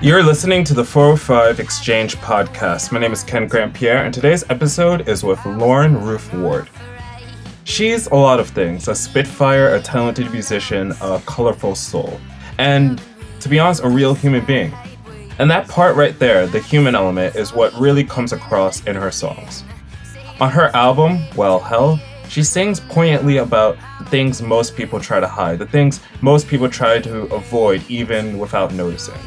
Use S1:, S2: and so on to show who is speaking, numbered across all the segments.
S1: You're listening to the 405 Exchange podcast. My name is Ken Grand-Pierre, and today's episode is with Lauren Ruth Ward. She's a lot of things a spitfire, a talented musician, a colorful soul, and to be honest, a real human being. And that part right there, the human element, is what really comes across in her songs. On her album, Well Hell, she sings poignantly about the things most people try to hide, the things most people try to avoid even without noticing.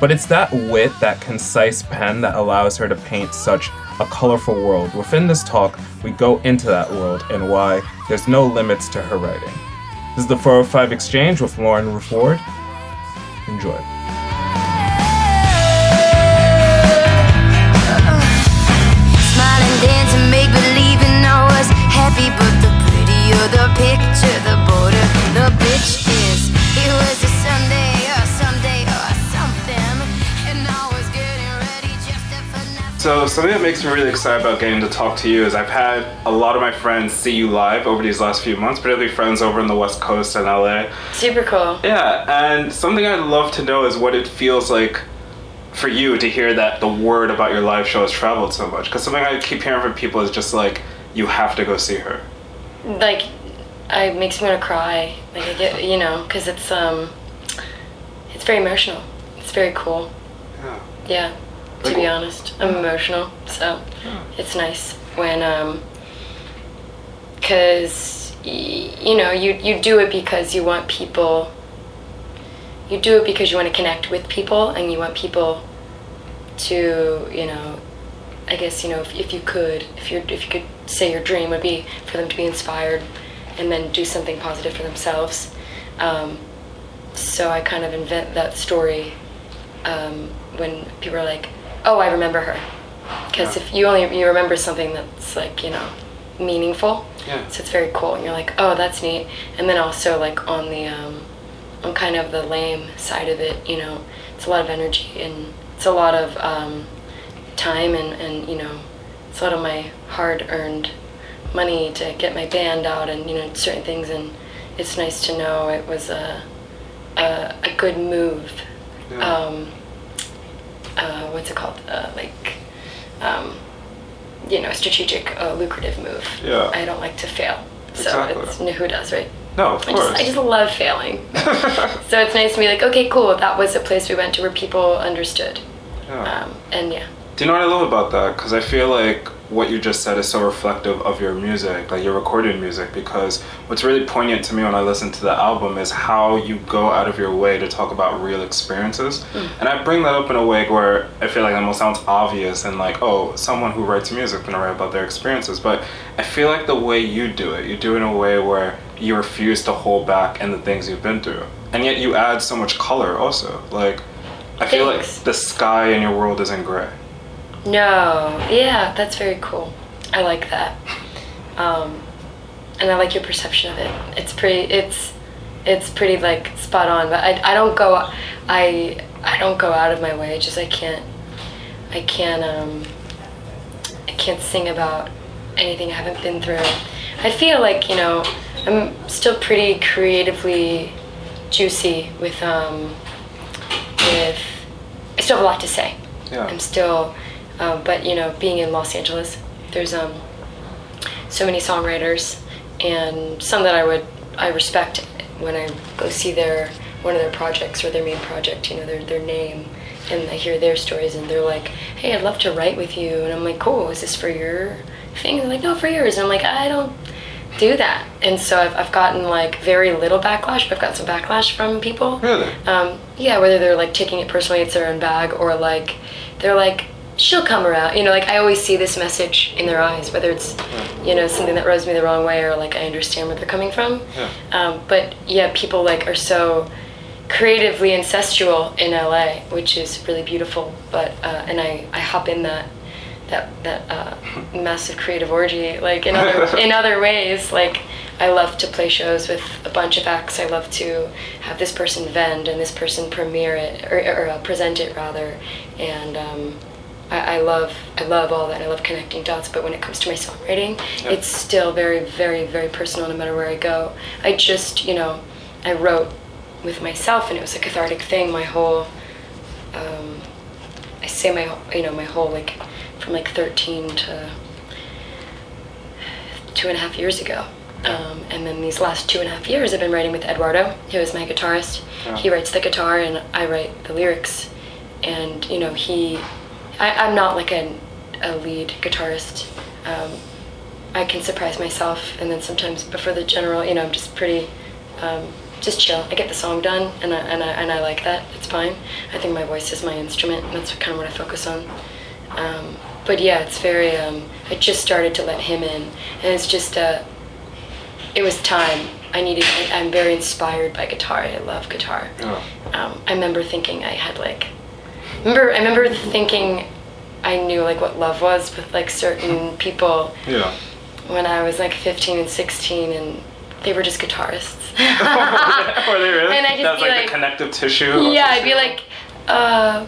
S1: But it's that wit, that concise pen that allows her to paint such a colorful world. Within this talk, we go into that world and why there's no limits to her writing. This is the 405 Exchange with Lauren Ruth Ward. Enjoy.
S2: Picture, the the bitch
S1: So, something that makes me really excited about getting to talk to you is I've had a lot of my friends see you live over these last few months, particularly friends over in the West Coast and LA.
S3: Super cool.
S1: Yeah, and something I'd love to know is what it feels like for you to hear that the word about your live show has traveled so much. Because something I keep hearing from people is just like, you have to go see her.
S3: Like, I it makes me want to cry. Like I get, you know, because it's um, it's very emotional. It's very cool.
S1: Yeah.
S3: Yeah. To be honest, I'm emotional, so it's nice when um, cause y- you know you you do it because you want people. You do it because you want to connect with people and you want people to you know I guess you know if, if you could if you if you could say your dream would be for them to be inspired and then do something positive for themselves. Um, so I kind of invent that story um, when people are like, "Oh, I remember her," because
S1: Yeah.
S3: if you only you remember something that's like you know meaningful,
S1: Yeah.
S3: so it's very cool, and you're like, "Oh, that's neat." And then also like on the um, on kind of the lame side of it, you know, it's a lot of energy and it's a lot of um, time and and you know, it's a lot of my hard-earned money to get my band out and you know certain things, and it's nice to know it was a a, a good move
S1: Yeah.
S3: um, uh, what's it called? Uh, like, um, you know, strategic, uh, lucrative move.
S1: Yeah.
S3: I don't like to fail. So
S1: Exactly.
S3: it's no, who does, right?
S1: no, of
S3: I
S1: course.
S3: just, I just love failing. so it's nice to be like, okay, cool. That was a place we went to where people understood.
S1: yeah.
S3: Um, and yeah.
S1: Do you know what I love about that? Because I feel like what you just said is so reflective of your music, like your recorded music. Because what's really poignant to me when I listen to the album is how you go out of your way to talk about real experiences. Mm. And I bring that up in a way where I feel like it almost sounds obvious and like, oh, someone who writes music gonna write about their experiences. But I feel like the way you do it, you do it in a way where you refuse to hold back in the things you've been through. And yet you add so much color also. Like, I feel like the sky in your world isn't gray.
S3: No, yeah, that's very cool. I like that. Um, and I like your perception of it. It's pretty. It's it's pretty like spot on. But I, I don't go I I don't go out of my way. Just I can't I can't um I can't sing about anything I haven't been through. I feel like you know I'm still pretty creatively juicy with um with I still have a lot to say.
S1: Yeah.
S3: I'm still, um, but you know, being in Los Angeles, there's um, so many songwriters, and some that I would I respect when I go see their one of their projects or their main project. You know, their their name, and I hear their stories, and they're like, "Hey, I'd love to write with you," and I'm like, "Cool, is this for your thing?" And they're like, "No, for yours." And I'm like, "I don't." do that and so I've, I've gotten like very little backlash but i've gotten some backlash from people
S1: Really?
S3: um, yeah, whether they're like taking it personally, it's their own bag, or like they're like, she'll come around. You know, like I always see this message in their eyes, whether it's, you know, something that rubs me the wrong way or like I understand where they're coming from.
S1: Yeah.
S3: Um, but yeah, people like are so creatively incestual in LA, which is really beautiful. But uh, and I, I hop in that that that uh, massive creative orgy like in other in other ways like I love to play shows with a bunch of acts I love to have this person vend and this person premiere it or, or uh, present it rather and um, I, I love I love all that I love connecting dots but when it comes to my songwriting it's still very very very personal no matter where I go I just you know I wrote with myself and it was a cathartic thing my whole um, I say my you know my whole like from like 13 to two and a half years ago. Um, and then these last two and a half years, I've been writing with Eduardo, who is my guitarist.
S1: Yeah.
S3: He writes the guitar, and I write the lyrics. And you know, he, I, I'm not like an, a lead guitarist. Um, I can surprise myself, and then sometimes before the general, you know, I'm just pretty, um, just chill. I get the song done, and I, and I and I like that. It's fine. I think my voice is my instrument, and that's kind of what I focus on. Um, but yeah, it's very. Um, I just started to let him in, and it's just. Uh, it was time. I needed. I, I'm very inspired by guitar. I love guitar.
S1: Yeah.
S3: Um, I remember thinking I had like. Remember, I remember thinking, I knew like what love was with like certain people
S1: Yeah.
S3: when I was like 15 and 16, and they were just guitarists.
S1: Were they really?
S3: And I just
S1: That was like,
S3: like-
S1: the connective tissue.
S3: yeah, I'd be like, uh,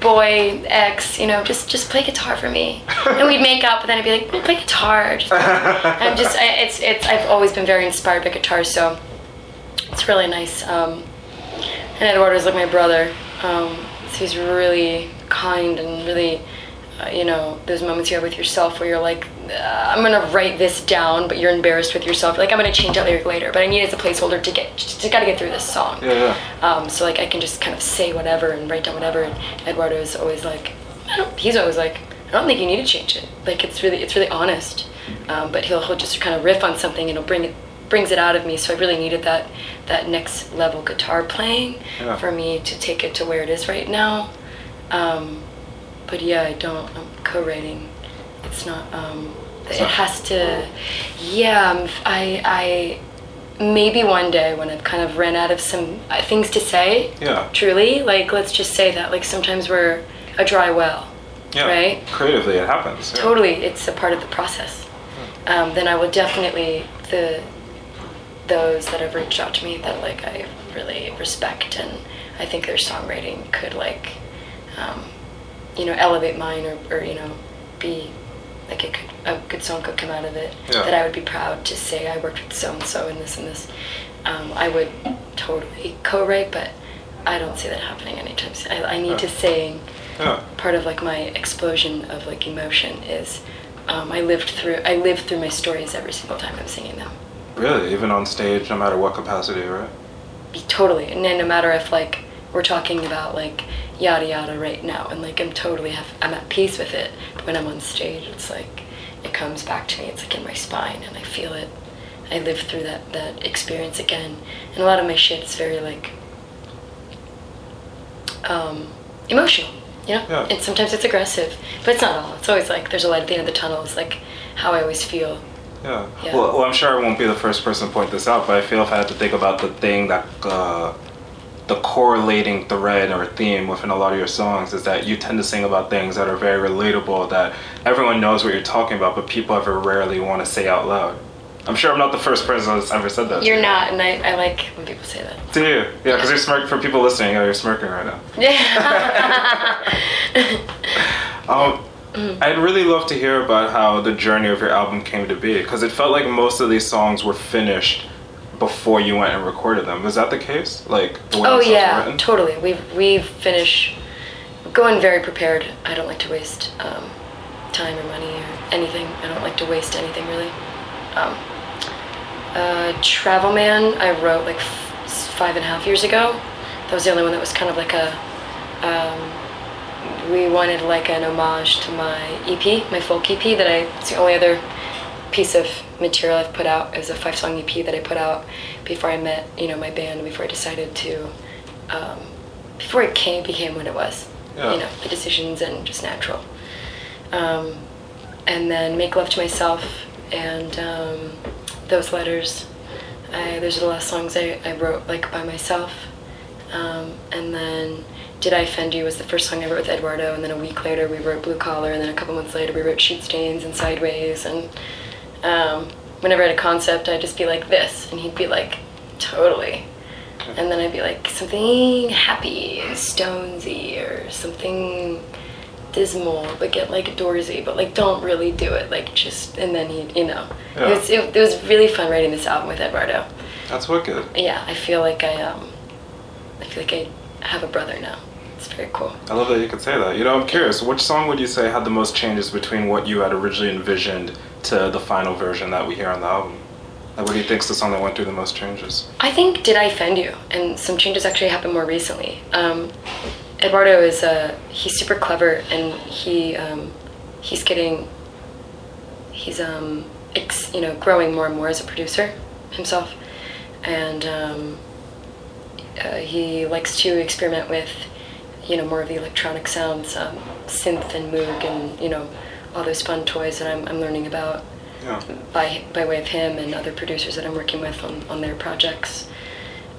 S3: boy X, you know, just just play guitar for me, and we'd make up, but then I'd be like, "Mm, play guitar. Just, I'm just, I, it's it's. I've always been very inspired by guitar, so it's really nice. Um, and Eduardo's like my brother. Um, he's really kind and really, uh, you know, those moments you have with yourself where you're like, uh, I'm gonna write this down, but you're embarrassed with yourself. Like I'm gonna change that lyric later, but I need it as a placeholder to get, just, gotta get through this song.
S1: Yeah, yeah.
S3: Um, so like I can just kind of say whatever and write down whatever. And Eduardo is always like, I don't. He's always like, I don't think you need to change it. Like it's really, it's really honest. Um, but he'll he'll just kind of riff on something and he'll bring it brings it out of me. So I really needed that that next level guitar playing
S1: Yeah.
S3: for me to take it to where it is right now. Um, but yeah, I don't. I'm co-writing. It's not. Um, it
S1: not-
S3: has to. Yeah, I'm, I I maybe one day when I've kind of ran out of some uh, things to say.
S1: Yeah.
S3: Truly, like let's just say that like sometimes we're a dry well.
S1: Yeah.
S3: Right?
S1: Creatively, it happens. yeah.
S3: Totally, it's a part of the process. Um, then I will definitely the those that have reached out to me that like I really respect and I think their songwriting could like um, you know elevate mine or, or you know be like it could a good song could come out of it
S1: Yeah.
S3: that I would be proud to say I worked with so and so and this and this. Um, I would totally co-write, but I don't see that happening anytime soon. I, I need
S1: Yeah.
S3: to sing
S1: Yeah.
S3: part of like my explosion of like emotion is um, I lived through I live through my stories every single time I'm singing them.
S1: Really, even on stage, no matter what capacity, right?
S3: Totally, and then no matter if like we're talking about like yada yada right now, and like I'm totally have I'm at peace with it. But when I'm on stage, it's like it comes back to me. It's like in my spine, and I feel it. I live through that that experience again, and a lot of my shit is very like um, emotional. You know,
S1: Yeah.
S3: and sometimes it's aggressive, but it's not all. It's always like there's a light at the end of the tunnel. It's like how I always feel.
S1: Yeah.
S3: Yeah.
S1: Well, well, I'm sure I won't be the first person to point this out, but I feel if I had to think about the thing that, uh, the correlating thread or theme within a lot of your songs is that you tend to sing about things that are very relatable, that everyone knows what you're talking about, but people ever rarely want to say out loud. I'm sure I'm not the first person that's ever said that.
S3: You're not, and I, I like when people say that.
S1: Do you? Yeah, because you're smirking. For people listening, yeah, you're smirking right now.
S3: Yeah.
S1: Um, I'd really love to hear about how the journey of your album came to be, because it felt like most of these songs were finished before you went and recorded them. Was that the case? Like the way
S3: oh yeah, totally. We we finish going very prepared. I don't like to waste um, time or money or anything. I don't like to waste anything really. Um, uh, Travel Man, I wrote like f- five and a half years ago. That was the only one that was kind of like a. Um, we wanted like an homage to my EP, my folk EP that I. It's the only other piece of material I've put out. It was a five song EP that I put out before I met, you know, my band. Before I decided to, um, before it came became what it was.
S1: Yeah.
S3: You know, the decisions and just natural. Um, and then make love to myself and um, those letters. I, those are the last songs I, I wrote like by myself. Um, and then Did I Offend You was the first song I wrote with Eduardo, and then a week later we wrote Blue Collar, and then a couple months later we wrote Sheet Stains and Sideways. And um, whenever I had a concept, I'd just be like this, and he'd be like, totally. And then I'd be like something happy and stonesy or something dismal, but get like doorsy, but like don't really do it. Like just and then he, you know,
S1: Yeah.
S3: it was it, it was really fun writing this album with Eduardo.
S1: That's wicked.
S3: Yeah, I feel like I um, I feel like I have a brother now. It's very cool.
S1: I love that you could say that. You know, I'm curious, which song would you say had the most changes between what you had originally envisioned to the final version that we hear on the album? Like, what do you think's the song that went through the most changes?
S3: I think Did I Offend You? And some changes actually happened more recently. Um, Eduardo is uh, he's super clever and he um, he's getting he's um, ex, you know growing more and more as a producer himself, and um, uh, he likes to experiment with you know more of the electronic sounds, um, synth and moog, and you know all those fun toys that I'm, I'm learning about
S1: Yeah.
S3: by by way of him and other producers that I'm working with on, on their projects.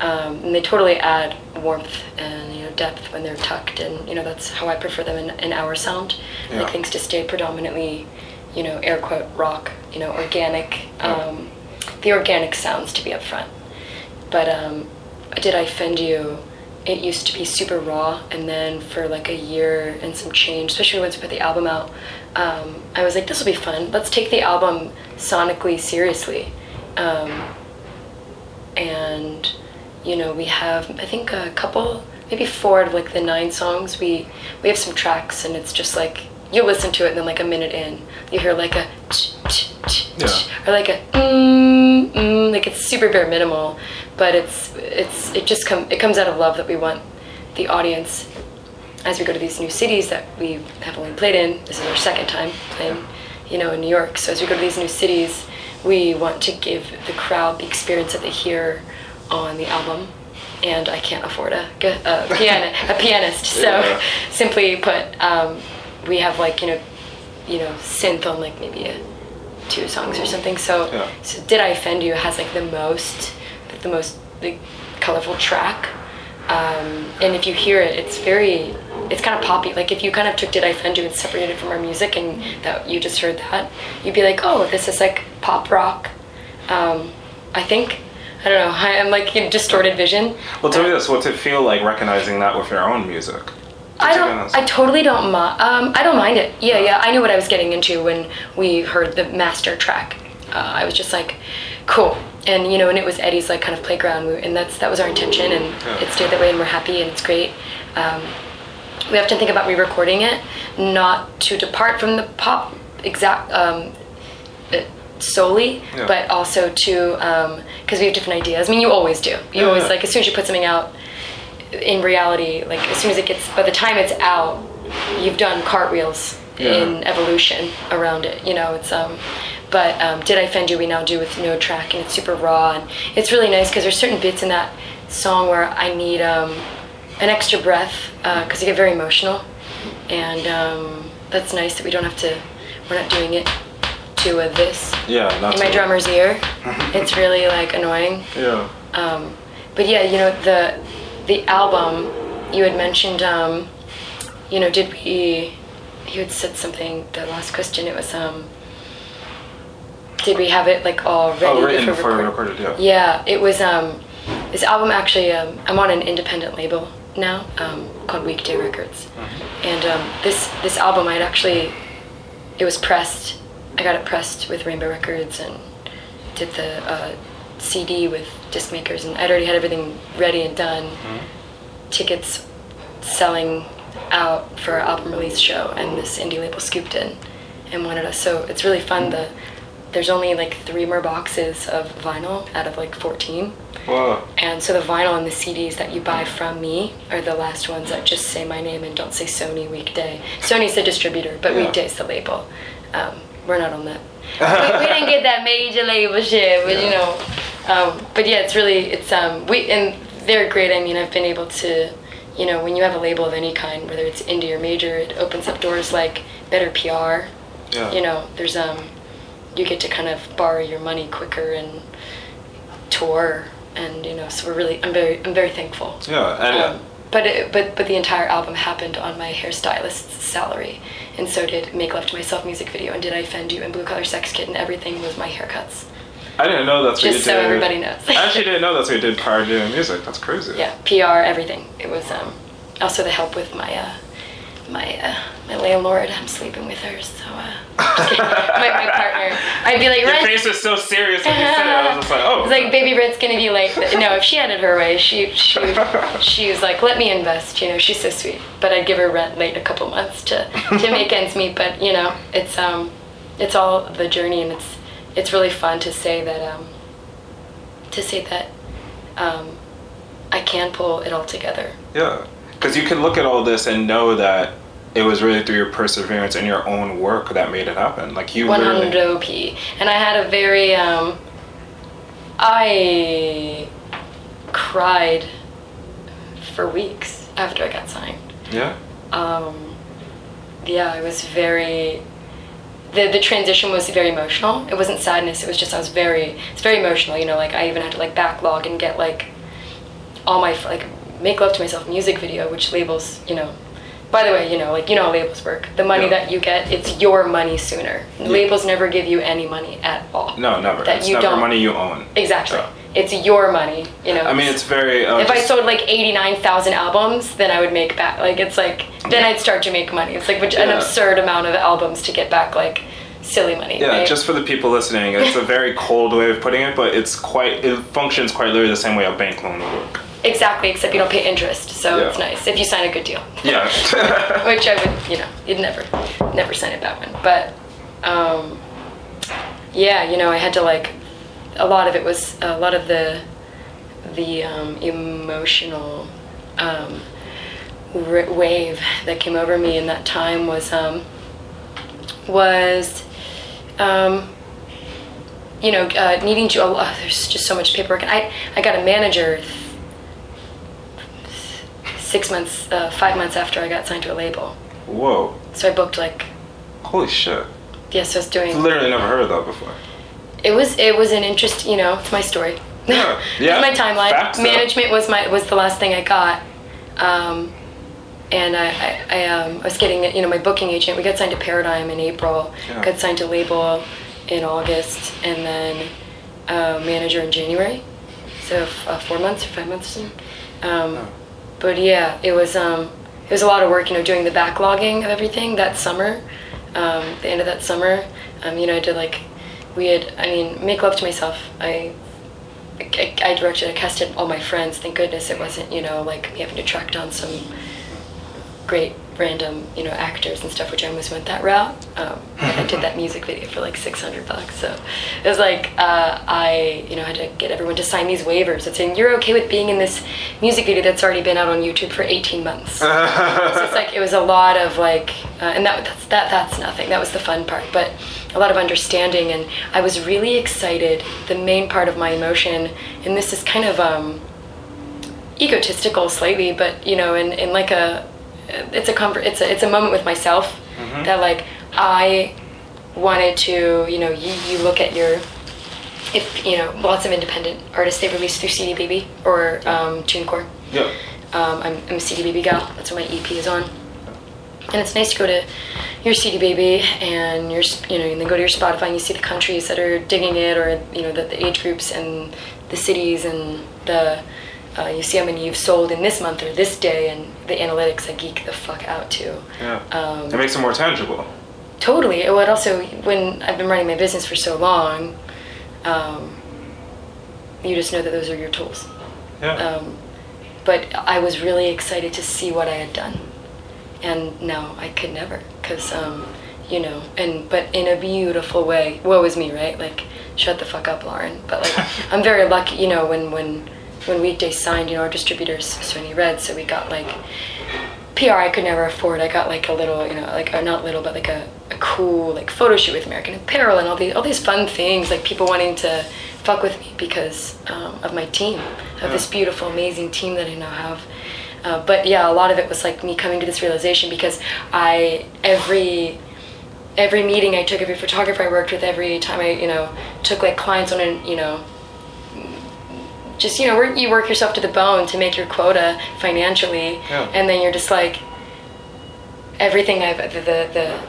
S3: Um, and they totally add warmth and you know depth when they're tucked, and you know that's how I prefer them in, in our sound. I
S1: Yeah.
S3: like things to stay predominantly, you know, air quote rock, you know, organic. Um, the organic sounds to be up front. But um, did I offend you? It used to be super raw, and then for like a year and some change, especially once we put the album out, um, I was like, this will be fun. Let's take the album sonically seriously. Um, and you know, we have I think a couple, maybe four of like the nine songs. We we have some tracks, and it's just like you listen to it, and then like a minute in, you hear like a ch, ch, ch,
S1: Yeah.
S3: or like a mm, mm, like it's super bare minimal, but it's it's it just come it comes out of love that we want the audience as we go to these new cities that we have only played in. This is our second time playing, you know, in New York. So as we go to these new cities, we want to give the crowd the experience that they hear on the album. And I can't afford a, a piano a pianist, so
S1: Yeah.
S3: simply put, um, we have like you know, you know, synth on like maybe a, two songs or something. So,
S1: Yeah.
S3: so did I offend you has like the most, the most like, colorful track. Um, and if you hear it, it's very, it's kind of poppy. Like if you kind of took Did I Offend You and separated it from our music and that you just heard that, you'd be like, oh, this is like pop rock. Um, I think, I don't know, I am like in distorted vision.
S1: Well, tell me this: What's it feel like recognizing that with your own music?
S3: I don't. I totally don't mind. Um, I don't mind it. Yeah, yeah. I knew what I was getting into when we heard the master track. Uh, I was just like, cool. And you know, and it was Eddie's like kind of playground, and that's that was our intention, and
S1: Yeah.
S3: it stayed that way, and we're happy, and it's great. Um, we have to think about re-recording it, not to depart from the pop exact um, uh, solely,
S1: Yeah.
S3: but also to because we have different ideas. I mean, you always do. You
S1: Yeah,
S3: always like as soon as you put something out, in reality, like as soon as it gets, by the time it's out, you've done cartwheels
S1: Yeah.
S3: in evolution around it. You know, it's um, but um, did I offend you? We now do with no track, and it's super raw, and it's really nice because there's certain bits in that song where I need um, an extra breath because I get very emotional, and um, that's nice that we don't have to. We're not doing it to a this
S1: Yeah, not
S3: in my drummer's ear. it's really like annoying.
S1: Yeah.
S3: Um, but yeah, you know the the album you had mentioned. Um, you know, did we? You had said something. The last question. It was. Um, did we have it like all ready
S1: Oh, written
S3: for
S1: for
S3: record-
S1: recorded. Yeah.
S3: Yeah, it was. Um, this album actually. Um, I'm on an independent label now um, called Weekday Records, and um, this this album I had actually. It was pressed. I got it pressed with Rainbo Records and did the uh, CD with disc makers, and I'd already had everything ready and done. Tickets selling out for our album release show, and this indie label scooped in and wanted us. So it's really fun. The there's only like three more boxes of vinyl out of like 14.
S1: Whoa.
S3: And so the vinyl and the CDs that you buy from me are the last ones that just say my name and don't say Sony Weekday. Sony's the distributor, but
S1: Yeah.
S3: Weekday's the label. Um, we're not on that. we, we didn't get that major label shit, but you know. Um, but yeah, it's really it's um we and they're great. I mean, I've been able to, you know, when you have a label of any kind, whether it's indie or major, it opens up doors like better PR.
S1: Yeah.
S3: You know, there's um, you get to kind of borrow your money quicker and tour, and you know, so we're really I'm very I'm very thankful.
S1: Yeah, and uh,
S3: Um, but it, but but the entire album happened on my hairstylist's salary, and so did Make Love to Myself music video, and Did I Offend You, and Blue Collar Sex Kid, and everything was my haircuts.
S1: I didn't know that's what
S3: Just
S1: you
S3: so
S1: did.
S3: everybody knows.
S1: I actually didn't know that's what you did prior to doing music. That's crazy.
S3: Yeah, PR, everything. It was um, also the help with my uh, my uh, my landlord. I'm sleeping with her, so uh, my, my partner. I'd be like,
S1: Your
S3: rent.
S1: face was so serious when you said it. I was just like, oh.
S3: It's like baby rent's gonna be late. But no, if she had it her way, she she she was like, let me invest. You know, she's so sweet. But I'd give her rent late a couple months to to make ends meet. But you know, it's um, it's all the journey, and it's it's really fun to say that um, to say that um, I can pull it all together.
S1: Yeah, because you can look at all this and know that it was really through your perseverance and your own work that made it happen. Like you
S3: One
S1: literally.
S3: hundred OP, and I had a very um, I cried for weeks after I got signed.
S1: Yeah.
S3: um, yeah, I was very. The, the transition was very emotional. It wasn't sadness. It was just I was very it's very emotional. You know, like I even had to like backlog and get like all my like make love to myself music video, which labels you know. By the way, you know, like you know how labels work. The money
S1: Yeah.
S3: that you get, it's your money sooner. Labels never give you any money at all.
S1: No, never.
S3: That
S1: it's
S3: you
S1: never
S3: don't-
S1: money you own.
S3: Exactly.
S1: So,
S3: It's your money. You know.
S1: I mean, it's very. Uh,
S3: if I sold like 89,000 albums, then I would make back. Like, it's like, then I'd start to make money. It's like which, an absurd amount of albums to get back, like, silly money.
S1: Yeah,
S3: right?
S1: just for the people listening, it's a very cold way of putting it, but it's quite. It functions quite literally the same way a bank loan would work.
S3: Exactly, except you don't pay interest, so
S1: Yeah.
S3: it's nice if you sign a good deal.
S1: Yeah.
S3: which I would, you know, you'd never, never sign a bad one. But, um, yeah, you know, I had to like, a lot of it was a lot of the, the um, emotional um, r- wave that came over me in that time was um, was, um, you know, uh, needing to. Oh, there's just so much paperwork. I I got a manager six months, uh, five months after I got signed to a label.
S1: Whoa.
S3: So I booked like,
S1: Holy shit.
S3: yeah, so I was doing.
S1: Literally never heard of that before.
S3: It was it was an interest, you know, it's my story.
S1: Yeah, yeah.
S3: my timeline.
S1: Facts.
S3: Management was my was the last thing I got, um, and I I, I, um, I was getting you know my booking agent. We got signed to Paradigm in April.
S1: Yeah.
S3: Got signed to Label in August, and then uh, manager in January. So f- uh, four months or five months. Um,
S1: Oh.
S3: But yeah, it was um, it was a lot of work. You know, doing the backlogging of everything that summer. Um, the end of that summer, um, you know, I did like we had. I mean, make love to myself. I I, I directed, I casted all my friends. Thank goodness it wasn't, you know, like me having to track down some great random, you know, actors and stuff, which I almost went that route. Um, I did that music video for like 600 bucks. So it was like, uh, I, you know, had to get everyone to sign these waivers that saying, you're okay with being in this music video that's already been out on YouTube for 18 months. so it's like, it was a lot of like, uh, and that, that's, that, that's nothing. That was the fun part. But a lot of understanding and I was really excited. The main part of my emotion, and this is kind of, um, egotistical slightly, but you know, in, in like a, it's a comfort, it's a, it's a moment with myself that like I wanted to, you know, you, you look at your, if you know, lots of independent artists they release through CD Baby or um, TuneCore.
S1: Yeah.
S3: Um, I'm, I'm a CD Baby gal. That's what my EP is on. And it's nice to go to your CD Baby and your, you know, and then go to your Spotify and you see the countries that are digging it, or you know, the, the age groups and the cities and the, uh, you see how many you've sold in this month or this day, and the analytics I geek the fuck out to.
S1: Yeah.
S3: Um,
S1: it makes it more tangible.
S3: Totally. It would also, when I've been running my business for so long, um, you just know that those are your tools.
S1: Yeah.
S3: Um, but I was really excited to see what I had done, and no, I could never, cause um, you know, and but in a beautiful way. Woe is me, right? Like, shut the fuck up, Lauren. But like, I'm very lucky, you know, when when when Weekday signed, you know, our distributors, Sony Red, so we got like PR I could never afford. I got like a little, you know, like or not little, but like a, a cool like photo shoot with American Apparel and all these all these fun things, like people wanting to fuck with me because um, of my team, of this beautiful, amazing team that I now have. Uh, but yeah, a lot of it was like me coming to this realization because I every every meeting I took, every photographer I worked with, every time I you know took like clients on an you know just you know work, you work yourself to the bone to make your quota financially
S1: Yeah.
S3: and then you're just like everything i've the the the,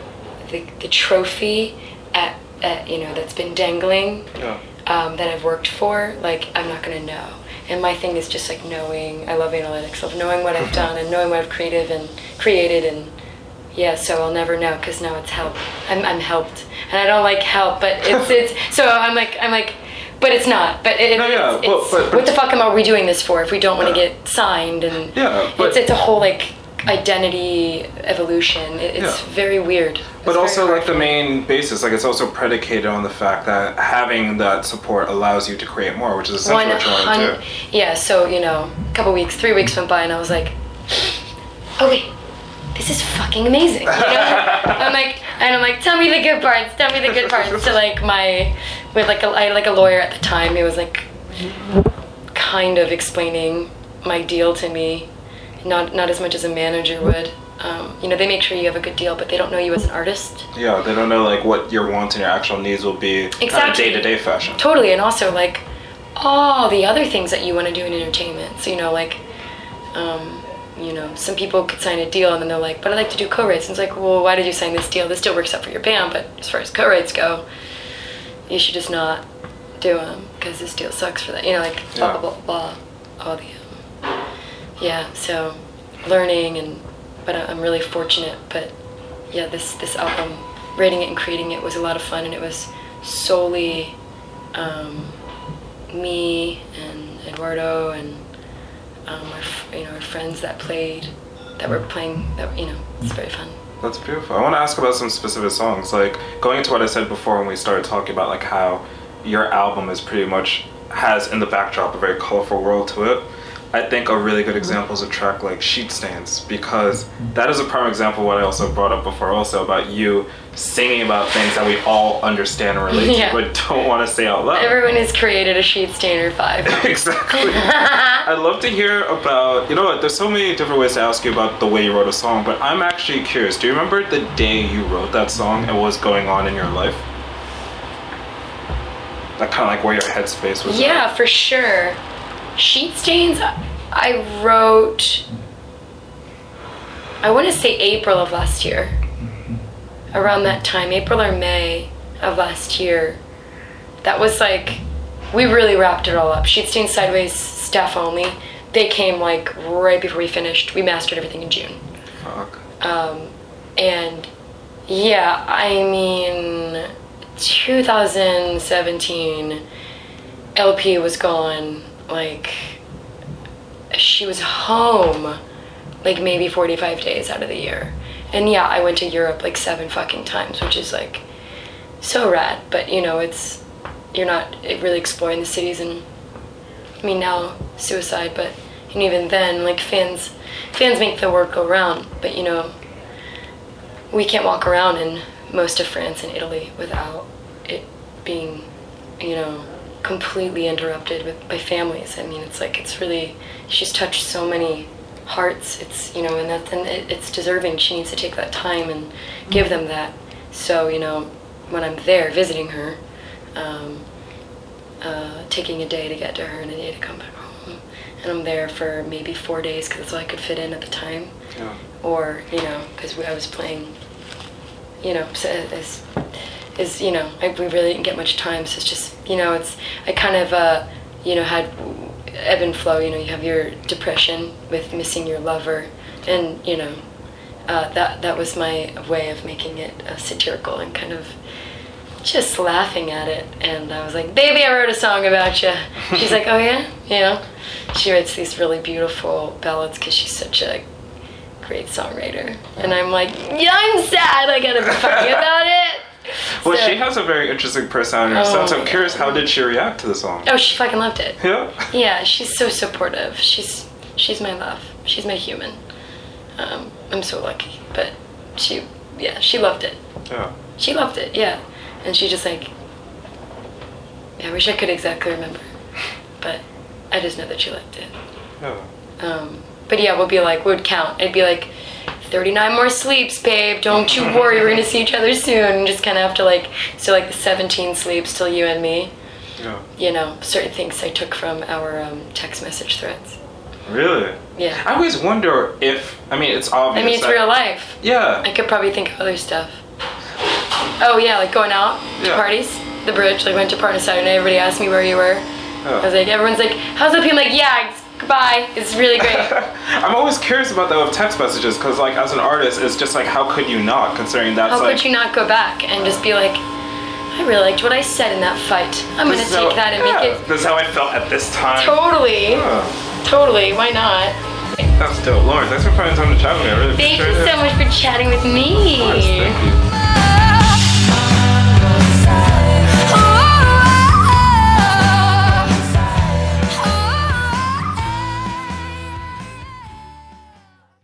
S3: the, the trophy at, at you know that's been dangling
S1: Yeah.
S3: um, that i've worked for like i'm not gonna know and my thing is just like knowing i love analytics of knowing what i've mm-hmm. done and knowing what i've creative and created and yeah so i'll never know because now it's help I'm, I'm helped and i don't like help but it's it's so i'm like i'm like but it's not. But it,
S1: No, yeah,
S3: it's,
S1: well, but- but-
S3: what the fuck am are we doing this for if we don't want to
S1: Yeah.
S3: get signed and
S1: Yeah, but-
S3: it's it's a whole like identity evolution. It, it's
S1: Yeah.
S3: very weird.
S1: But also, like the main basis, like it's also predicated on the fact that having that support allows you to create more, which is essentially what you want to do.
S3: Yeah. So you know, a couple weeks, three weeks went by, and I was like, oh wait, this is fucking amazing. You know? I'm like, and I'm like, tell me the good parts. Tell me the good parts. To like my, with like a I like a lawyer at the time. He was like, kind of explaining my deal to me, not not as much as a manager would. Um, you know, they make sure you have a good deal, but they don't know you as an artist.
S1: Yeah, they don't know like what your wants and your actual needs will be on a
S3: Exactly.
S1: day-to-day fashion.
S3: Totally, and also like all the other things that you want to do in entertainment. So you know, like, um, you know, some people could sign a deal and then they're like, "But I'd like to do co-writes." And it's like, "Well, why did you sign this deal? This deal works out for your band, but as far as co-writes go, you should just not do them because this deal sucks for that." You know, like blah
S1: Yeah.
S3: blah blah blah. All the yeah. So learning and but I- I'm really fortunate. But yeah, this this album, writing it and creating it was a lot of fun, and it was solely um, me and Eduardo and um, our, you know our friends that played that were playing that you know it's very fun.
S1: That's beautiful. I want to ask about some specific songs. Like going into what I said before when we started talking about like how your album is pretty much has in the backdrop a very colorful world to it. I think a really good example is a track like Sheet Stains because that is a prime example of what I also brought up before also about you singing about things that we all understand and relate
S3: Yeah.
S1: to but don't want to say out loud.
S3: Everyone has created a sheet stainer five.
S1: exactly. I'd love to hear about, you know what, there's so many different ways to ask you about the way you wrote a song, but I'm actually curious. Do you remember the day you wrote that song and what was going on in your life? Like kind of like where your headspace was. at?
S3: Yeah, for sure. Sheet stains, I wrote, I want to say April of last year. Around that time, April or May of last year. That was like, we really wrapped it all up. Sheet stains sideways, staff only. They came like right before we finished. We mastered everything in June.
S1: Fuck.
S3: Um, and yeah, I mean, 2017, LP was gone. Like, she was home, like maybe 45 days out of the year. And yeah, I went to Europe like seven fucking times, which is like so rad. But you know, it's you're not really exploring the cities and I mean now suicide, but and even then, like fans, fans make the world go round. But you know, we can't walk around in most of France and Italy without it being, you know, completely interrupted with by families. I mean, it's like it's really she's touched so many hearts. It's you know, and that and it, it's deserving. She needs to take that time and give them that. So you know, when I'm there visiting her. Um, uh, taking a day to get to her and a day to come back home. And I'm there for maybe four days because that's all I could fit in at the time.
S1: Yeah.
S3: Or, you know, because I was playing, you know, so is, you know, I, we really didn't get much time. So it's just, you know, it's, I kind of, uh, you know, had ebb and flow. You know, you have your depression with missing your lover. And, you know, uh, that, that was my way of making it uh, satirical and kind of just laughing at it and I was like, baby, I wrote a song about you. She's like, oh yeah? You know? She writes these really beautiful ballads because she's such a great songwriter. And I'm like, yeah, I'm sad. I gotta be funny about it.
S1: Well,
S3: So-
S1: she has a very interesting personality herself, so I'm
S3: Oh.
S1: curious, how did she react to the song?
S3: Oh, she fucking loved it.
S1: Yeah.
S3: Yeah, she's so supportive. She's she's my love. She's my human. Um, I'm so lucky. But she, yeah, she loved it.
S1: Yeah.
S3: She loved it, yeah. And she just like, yeah, I wish I could exactly remember, but I just know that she liked it.
S1: Yeah.
S3: Um, but yeah, we'll be like, we'd count. It'd be like, 39 more sleeps, babe. Don't you worry, we're gonna see each other soon. And just kind of have to like, so like the 17 sleeps till you and me.
S1: Yeah.
S3: You know, certain things I took from our um, text message threads.
S1: Really?
S3: Yeah.
S1: I always wonder if, I mean, it's obvious.
S3: I mean, it's
S1: that-
S3: real life.
S1: Yeah.
S3: I could probably think of other stuff. Oh yeah, like going out to
S1: Yeah.
S3: parties, the bridge. Like went to party Saturday. Everybody asked me where you were. Oh. I was like, everyone's like, how's it? I'm like, yeah, goodbye. It's really great.
S1: I'm always curious about that with text messages because, like, as an artist, it's just like, how could you not? Considering that's
S3: How
S1: like,
S3: could you not go back and just be like, I really liked what I said in that fight. I'm gonna take
S1: how-
S3: that and
S1: yeah,
S3: make it
S1: This is how I felt at this time.
S3: totally,
S1: Oh,
S3: totally. Why not?
S1: that's dope. Lauren, thanks for finding time to chat with me. I really
S3: Thank you
S1: it.
S3: so much for chatting with me.
S1: course, thank you.